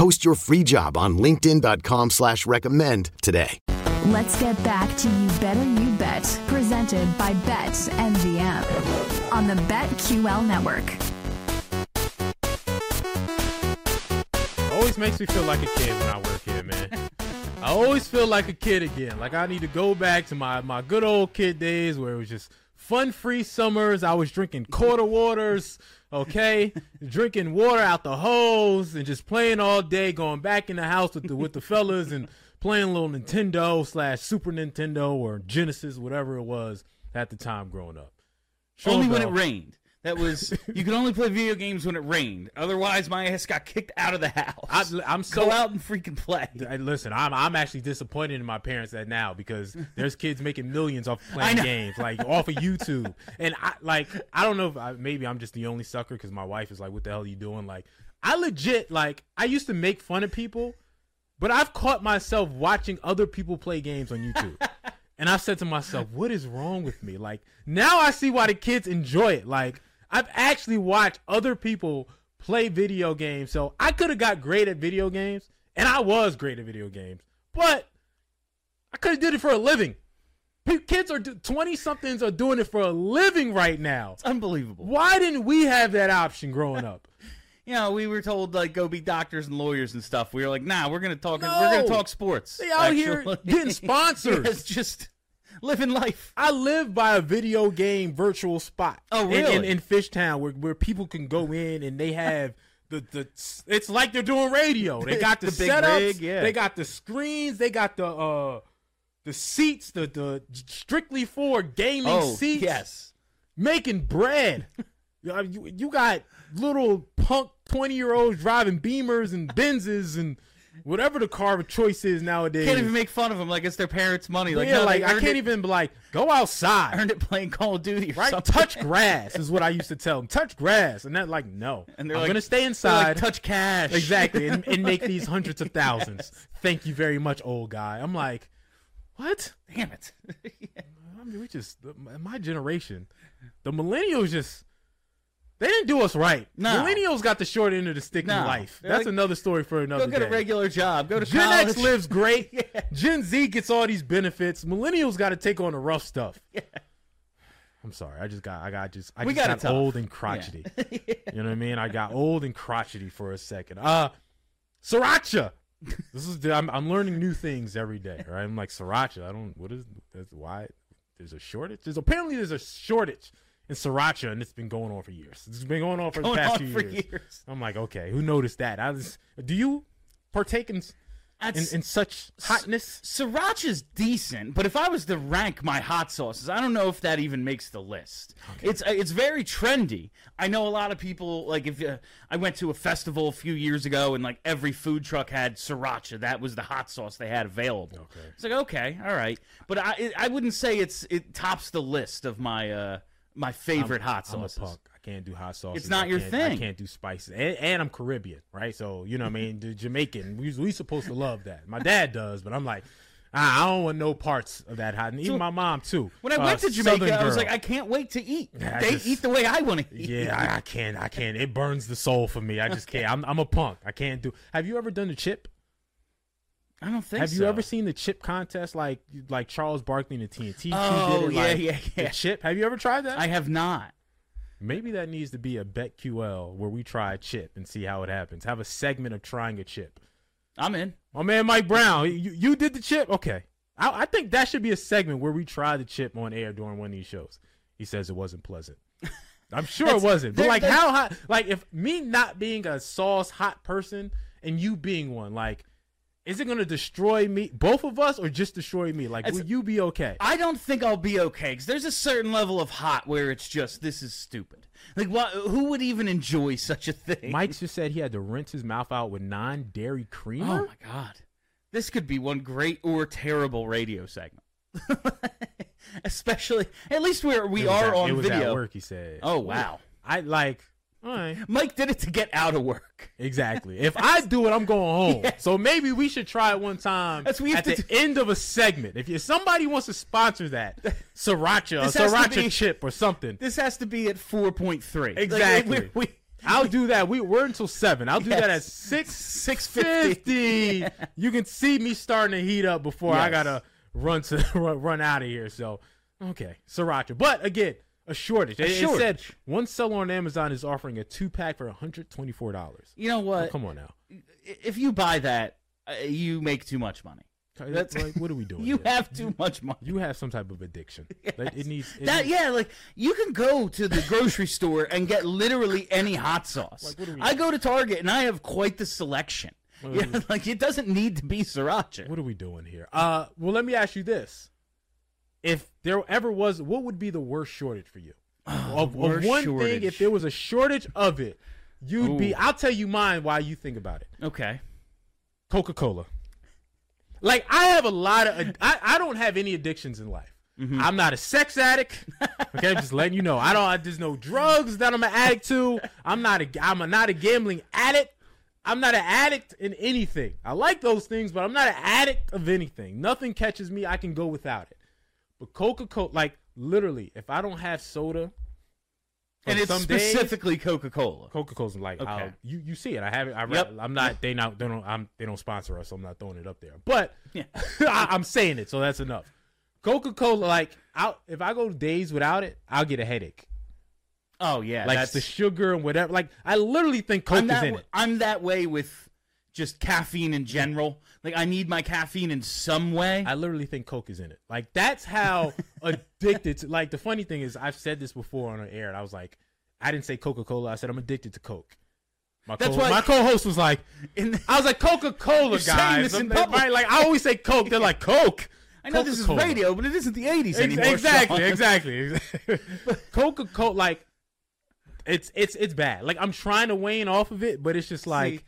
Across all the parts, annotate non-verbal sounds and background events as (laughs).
Post your free job on linkedin.com slash recommend today. Let's get back to You Better You Bet, presented by Bet MGM on the BetQL network. Always makes me feel like a kid when I work here, man. I always feel like a kid again. Like I need to go back to my, my good old kid days where it was just fun free summers. I was drinking quarter waters, okay? (laughs) drinking water out the hose and just playing all day, going back in the house with the with the fellas and playing a little Nintendo slash Super Nintendo or Genesis, whatever it was at the time growing up. Only when it rained. That was you could only play video games when it rained. Otherwise, my ass got kicked out of the house. I, I'm so Go out and freaking play. I- listen, I'm I'm actually disappointed in my parents that now because there's kids making millions off (laughs) playing games like off of YouTube, and I like I don't know if I, maybe I'm just the only sucker because my wife is like, "What the hell are you doing?" Like, I legit like I used to make fun of people, but I've caught myself watching other people play games on YouTube. (laughs) And I said to myself, what is wrong with me? Like, now I see why the kids enjoy it. Like, I've actually watched other people play video games. So I could have got great at video games, and I was great at video games, but I could have did it for a living. Kids are twenty somethings are doing it for a living right now. It's unbelievable. Why didn't we have that option growing up? (laughs) You know, we were told like go be doctors and lawyers and stuff. We were like, nah, we're gonna talk. We're gonna talk sports. They out here getting sponsors. (laughs) Yeah, it's just living life. I live by a video game virtual spot. Oh, in- in, really? in, Fishtown, where where people can go in and they have the the. It's like they're doing radio. They (laughs) got the, The big setups. rig, yeah. They got the screens. They got the uh the seats. The the strictly for gaming Oh, seats. yes. making bread. (laughs) you, you you got little punk twenty year olds driving Beamers and Benzes and whatever the car of choice is nowadays. Can't even make fun of them like it's their parents' money. Like, yeah, no, like I can't it- even be like, go outside. earned it playing Call of Duty. Or Right, something. touch grass is what I used to (laughs) tell them. Touch grass, and they're like, no, And they're I'm like- gonna stay inside. like, touch cash. exactly, and, and make these (laughs) hundreds of thousands. Thank you very much, old guy. I'm like, what? Damn it. (laughs) I mean, we just my generation, the millennials just they didn't do us right. No. Millennials got the short end of the stick in life. They're That's like, another story for another Go get a regular job. Go to Gen college. X lives great. (laughs) Yeah. Gen Z gets all these benefits. Millennials got to take on the rough stuff. (laughs) I'm sorry. I just got. I got just. I We just got got, old and crotchety. (laughs) You know what I mean? I got old and crotchety for a second. Uh, sriracha. This is. I'm, I'm learning new things every day. Right? I'm like sriracha. I don't. What is? That's why there's a shortage. There's apparently there's a shortage in sriracha, and it's been going on for years. It's been going on for Going the past few years. years. I'm like, okay, who noticed that? I was. Do you partake in in, in such hotness? Sriracha's decent, but if I was to rank my hot sauces, I don't know if that even makes the list. It's uh, it's very trendy. I know a lot of people like if uh, I went to a festival a few years ago and like every food truck had sriracha. That was the hot sauce they had available. Okay. It's like okay, all right, but I it, I wouldn't say it's it tops the list of my uh my favorite hot sauce. I'm a punk. I can't do hot sauce. It's not I your can't- I can't do spices, and, and I'm Caribbean, right? So you know, what I mean, the Jamaican. We we supposed to love that. My dad does, but I'm like, I don't want no parts of that hot. And even So, my mom too. When I Uh, went to Jamaica, I was like, I can't wait to eat. (laughs) I they just- eat the way I want to eat. yeah, I, I can't. I can't. It burns the soul for me. I just can't. (laughs) I'm, I'm a punk. I can't do. Have you ever done the chip? I don't think Have so. you ever seen the chip contest like like Charles Barkley and the TNT? Oh, did it, yeah, like, yeah, The yeah. chip. Have you ever tried that? I have not. Maybe that needs to be a BetQL where we try a chip and see how it happens. Have a segment of trying a chip. I'm in. My man Mike Brown, you, you did the chip? Okay. I, I think that should be a segment where we try the chip on air during one of these shows. He says it wasn't pleasant. (laughs) I'm sure it wasn't. But like how hot like if me not being a sauce hot person and you being one, like is it gonna destroy me both of us or just destroy me? Like will you be okay? I don't think I'll be okay because there's a certain level of hot where it's just this is stupid. Like, what? Who would even enjoy such a thing? Mike just said he had to rinse his mouth out with non dairy creamer. Oh my god, this could be one great or terrible radio segment. (laughs) Especially, at least where we are at- on it was video. at work, he said. Oh wow, I like all right. Mike did it to get out of work. Exactly. If I do it, I'm going home. (laughs) Yeah. So maybe we should try it one time That's what at the do. end of a segment. If you, somebody wants to sponsor that, (laughs) siracha, a This sriracha be- chip or something, This has to be at four point three. Exactly. we, I'll do that. We we're until seven. I'll do that at Yes. six 6:50. fifty. You can see me starting to heat up before I gotta run to (laughs) run, run out of here. So okay, sriracha. But again, a shortage. A It- it said one seller on Amazon is offering a two pack for one hundred twenty four dollars. you know what? come on now. if you buy that, uh, you make too much money. That's- like, what are we (laughs) doing? You here? have too much money. you have some type of addiction. (laughs) Like, it needs it That needs- yeah, like you can go to the grocery (laughs) store and get literally any hot sauce. Like, what do we- I go to Target and I have quite the selection. Yeah, like it doesn't need to be sriracha. What are we doing here? Uh, well, let me ask you this: If there ever was, what would be the worst shortage for you? (sighs) of, of worst one thing, if there was a shortage of it, you'd be. I'll tell you mine. Why you think about it? Okay. Coca Cola. Like I have a lot of. I, I don't have any addictions in life. Mm-hmm. I'm not a sex addict. Okay, I'm just letting you know. I don't. I, there's no drugs that I'm an addict to. I'm not a. I'm a, not a gambling addict. I'm not an addict in anything. I like those things, but I'm not an addict of anything. Nothing catches me. I can go without it. But Coca Cola, like literally, if I don't have soda, And it's specifically Coca Cola. Coca Cola's like Okay. I'll- you you see it. I have it. I, yep. I'm not. They not. They don't. I'm. They don't sponsor us. So I'm not throwing it up there. But Yeah. (laughs) I, I'm saying it. So that's enough. Coca Cola. Like out. If I go days without it, I'll get a headache. Oh yeah, Like that's the sugar and whatever. Like I literally think Coke I'm is that, in it. I'm that way with just caffeine in general. Like I need my caffeine in some way. I literally think Coke is in it. Like that's how (laughs) addicted to. Like the funny thing is, I've said this before on the air, and I was like, I didn't say Coca Cola. I said I'm addicted to Coke. My That's co- why- my co-host was like, In the- I was like Coca Cola (laughs) You're saying guys. in I'm- right? Like I always say Coke. They're like Coke. (laughs) I know this is radio, but it isn't the '80s anymore. exactly, Sean. exactly, Coca Cola, like it's it's it's bad. Like I'm trying to wane off of it, but it's just like See.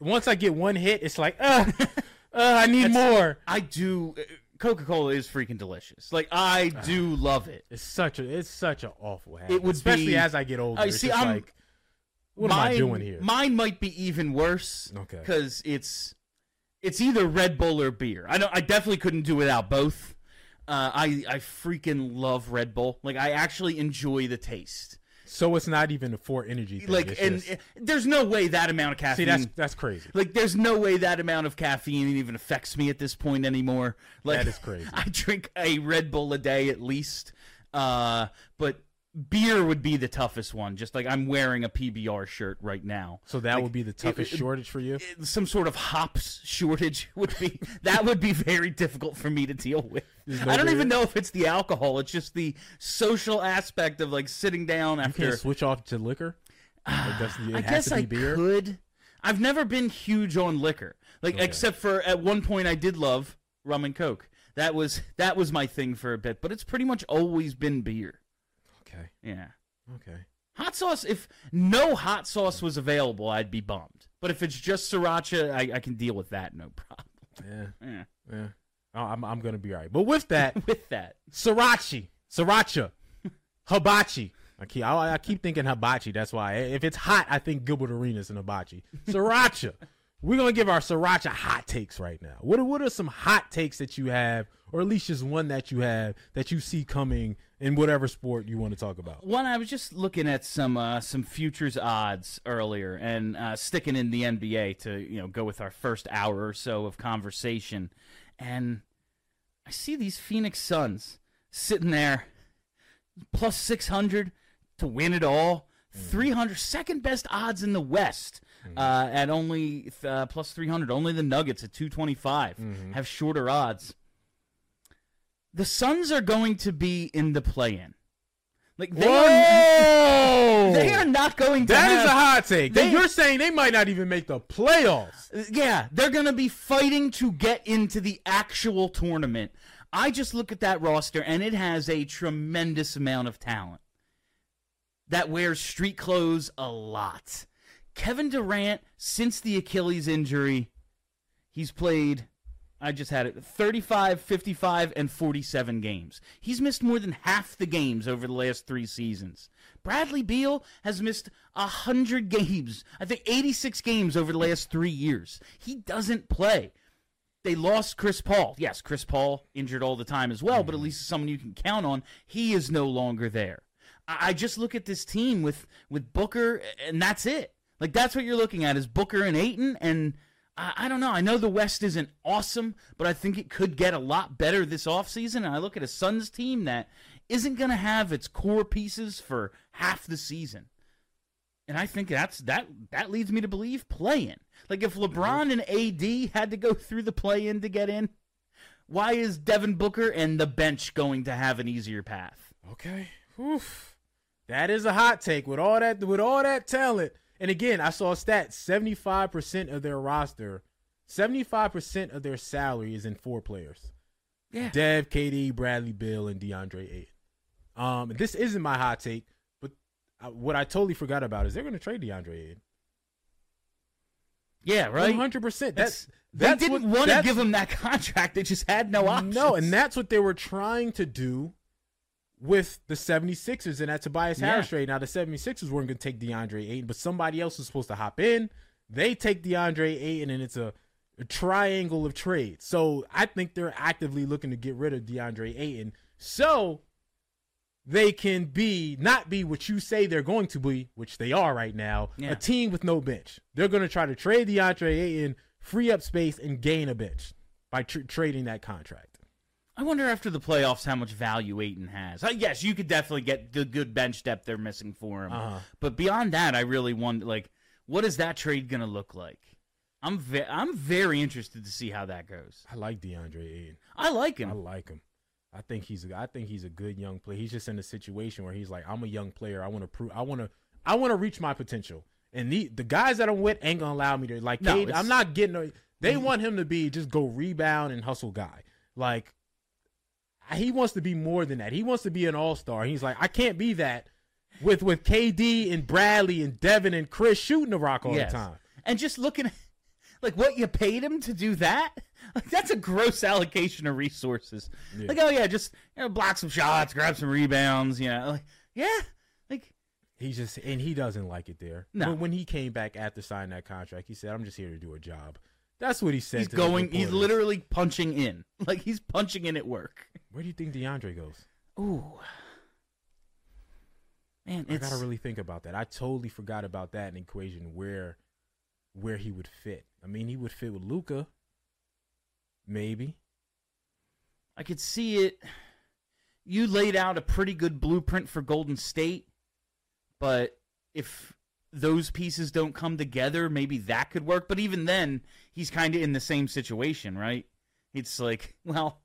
Once I get one hit, it's like, uh, uh (laughs) I need more. I do. Coca Cola is freaking delicious. Like I do love it. It's such a it's such an awful habit. It would especially be- as I get older. I see, I'm- like, what am I Mine- doing here? Mine might be even worse. Okay. Because it's it's either Red Bull or beer. I don't. I definitely couldn't do without both. Uh, I I freaking love Red Bull. Like I actually enjoy the taste. So it's not even a four energy thing. Like it's and just- uh, there's no way that amount of caffeine. see that's that's crazy. like there's no way that amount of caffeine even affects me at this point anymore. Like That is crazy. (laughs) I drink a Red Bull a day at least. Uh, but beer would be the toughest one. Just like I'm wearing a PBR shirt right now. So that Like, would be the toughest it- shortage for you. Some sort of hops shortage (laughs) would be that would be very difficult for me to deal with. No I don't beer? even know if it's the alcohol. It's just the social aspect of like sitting down after. switch off to liquor. Like, (sighs) it I guess I beer. could. I've never been huge on liquor, like Okay. except for at one point I did love rum and coke. That was that was my thing for a bit, but it's pretty much always been beer. Okay, Yeah, okay. hot sauce. If no hot sauce was available, I'd be bummed. But if it's just sriracha, I, I can deal with that, no (laughs) problem. Yeah, Yeah. yeah. Oh, I'm I'm gonna be all right. But with (laughs) that, With that, sriracha, sriracha, hibachi. I keep I, I keep thinking hibachi. That's why if it's hot, I think Gilbert Arenas and hibachi. Sriracha. (laughs) We're gonna give our sriracha hot takes right now. What are what are some hot takes that you have, or at least just one that you have that you see coming in whatever sport you want to talk about? one I was just looking at some uh, some futures odds earlier, and uh, sticking in the NBA to you know go with our first hour or so of conversation, and I see these Phoenix Suns sitting there plus six hundred to win it all. 300 second best odds in the West uh, at only uh, plus 300 only the Nuggets at 225 have shorter odds the Suns are going to be in the play-in. Like they Whoa! are, (laughs) they are not going to. That is have- a hot take. they- You're saying they might not even make the playoffs. Yeah, they're going to be fighting to get into the actual tournament. I just look at that roster and it has a tremendous amount of talent that wears street clothes a lot. Kevin Durant, since the Achilles injury, he's played, I just had it, 35, 55, and 47 games. He's missed more than half the games over the last three seasons. Bradley Beal has missed 100 (laughs) games, I think 86 games over the last three years. He doesn't play. They lost Chris Paul. Yes, Chris Paul injured all the time as well, but at least someone you can count on. He is no longer there. I I just look at this team with with Booker, and that's it. Like that's what you're looking at is Booker and Ayton, and I, I don't know. I know the West isn't awesome, but I think it could get a lot better this offseason. And I look at a Suns team that isn't going to have its core pieces for half the season. And I think that's that that leads me to believe playing. Like if mm-hmm. LeBron and AD had to go through the play in to get in, why is Devin Booker and the bench going to have an easier path? Okay. Oof. That is a hot take with all that with all that talent. And again, I saw a stat: seventy-five percent of their roster, seventy-five percent of their salary is in four players: Yeah. Dev, KD, Bradley, Beal, and DeAndre Ayton. Um, this isn't my hot take, but uh, what I totally forgot about is they're going to trade DeAndre Ayton. Yeah, right. One hundred percent. That's That's, they didn't want to give him that (laughs) contract. They just had no options. No, and that's what they were trying to do with the 76ers and that Tobias Yeah. Harris trade. Now, the 76ers weren't going to take DeAndre Ayton, but somebody else was supposed to hop in. They take DeAndre Ayton, and it's a, a triangle of trade. So I think they're actively looking to get rid of DeAndre Ayton so they can be, not be what you say they're going to be, which they are right now, Yeah. a team with no bench. They're going to try to trade DeAndre Ayton, free up space, and gain a bench by tr- trading that contract. I wonder after the playoffs how much value Ayton has. Uh, yes, you could definitely get the good bench depth they're missing for him. Uh-huh. But beyond that, I really wonder, like, what is that trade going to look like? I'm ve- I'm very interested to see how that goes. I like DeAndre Ayton. I like him. I like him. I think he's a, I think he's a good young player. He's just in a situation where he's like, I'm a young player. I want to prove. I want to. I want to reach my potential. And the the guys that I'm with ain't gonna allow me to like. No, Cade, I'm not getting. A, they want him to be just go rebound and hustle guy. Like he wants to be more than that. He wants to be an all star. He's like, I can't be that with with KD and Bradley and Devin and Chris shooting the rock all Yes. the time. And just looking at like what you paid him to do that, like that's a gross allocation of resources. Yeah. Like, oh yeah, just you know, block some shots, grab some rebounds, you know. Like, yeah. Like He just and he doesn't like it there. No. But when he came back after signing that contract, he said, "I'm just here to do a job." That's what he said. he's going he's literally punching in. (laughs) Like he's punching in at work. Where do you think DeAndre goes? Ooh. Man, I it's gotta really think about that. I totally forgot about that in equation where where he would fit. I mean, he would fit with Luka, maybe. I could see it. You laid out a pretty good blueprint for Golden State, but if those pieces don't come together, maybe that could work. But even then, he's kind of in the same situation, right? It's like, (laughs) well,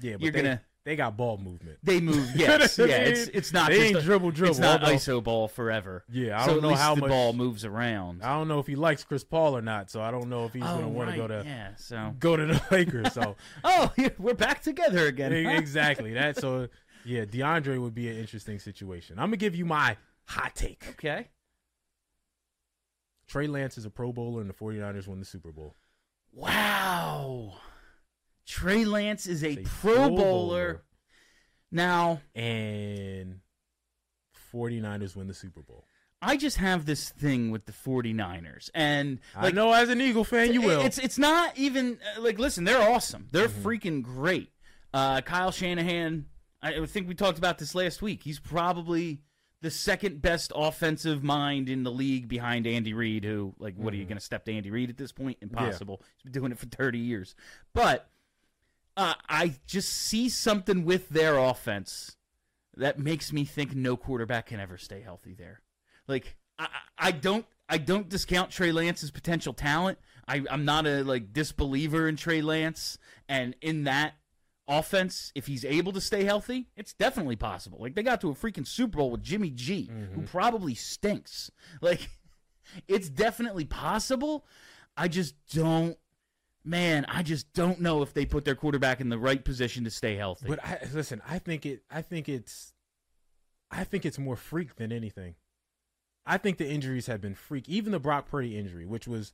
Yeah, but You're they, gonna- they got ball movement. they move. (laughs) Yes, yeah. It's it's not They just ain't a- dribble, dribble, It's not although- iso ball forever. Yeah, I don't know how the much- ball moves around. I don't know if he likes Chris Paul or not, so I don't know if he's oh, gonna want right, to go to yeah. So go to the (laughs) Lakers. So oh, we're back together again. E- exactly that. So yeah, DeAndre would be an interesting situation. I'm gonna give you my hot take. okay. Trey Lance is a Pro Bowler, and the 49ers win the Super Bowl. Wow. Trey Lance is a a Pro, Pro Bowler. Bowler. Now, and 49ers win the Super Bowl. I just have this thing with the 49ers. And I know as an Eagle fan, you will. It's it's not even uh, like listen, they're awesome. They're Mm-hmm. freaking great. Uh, Kyle Shanahan, I think we talked about this last week. He's probably the second best offensive mind in the league behind Andy Reid. Who like, what are you going to step to Andy Reid at this point? Impossible. He's been doing it for thirty years. But uh, I just see something with their offense that makes me think no quarterback can ever stay healthy there. Like I, I I don't I don't discount Trey Lance's potential talent. I, I'm not a like disbeliever in Trey Lance, and in that offense, if he's able to stay healthy, it's definitely possible. Like they got to a freaking Super Bowl with Jimmy G, who mm-hmm. probably stinks. (laughs) Like it's definitely possible. I just don't man, I just don't know if they put their quarterback in the right position to stay healthy. But I, listen, I think it. I think it's. I think it's more freak than anything. I think the injuries have been freak. Even the Brock Purdy injury, which was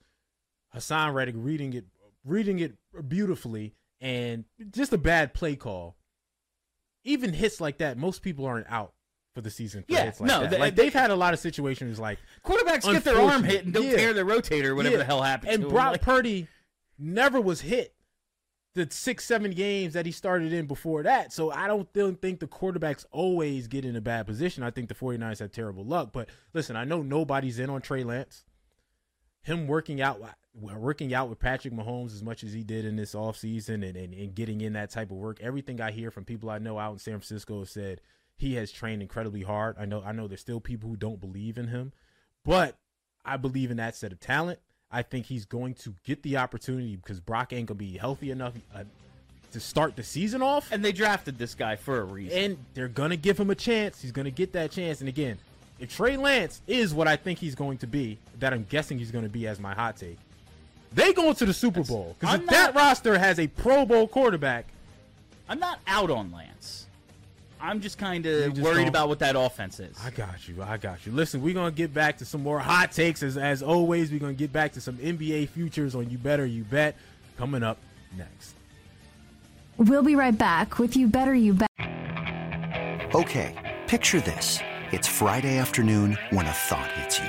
Haason Reddick reading it, reading it beautifully, and just a bad play call. Even hits like that, most people aren't out for the season. For Yeah, like no, that. they- like they- they've had a lot of situations like Quarterbacks get their arm hit and don't Yeah. tear their rotator or whatever Yeah. the hell happened And Brock. Like, Purdy never was hit the six, seven games that he started in before that. So I don't th- think the quarterbacks always get in a bad position. I think the 49ers had terrible luck. But listen, I know nobody's in on Trey Lance. Him working out working out with Patrick Mahomes as much as he did in this offseason and, and, and getting in that type of work. Everything I hear from people I know out in San Francisco said he has trained incredibly hard. I know I know there's still people who don't believe in him, but I believe in that set of talent. I think he's going to get the opportunity because Brock ain't gonna be healthy enough uh, to start the season off, and they drafted this guy for a reason. and they're gonna give him a chance. He's gonna get that chance. And again, if Trey Lance is what I think he's going to be, that I'm guessing he's going to be as my hot take, they go into the Super Bowl because I'm that roster has a Pro Bowl quarterback, I'm not out on Lance. I'm just kind of worried about what that offense is. I got you. I got you. Listen, we're gonna get back to some more hot takes as as always. We're gonna get back to some NBA futures on You Better You Bet coming up next. We'll be right back with You Better You Bet. Okay, picture this. It's Friday afternoon when a thought hits you.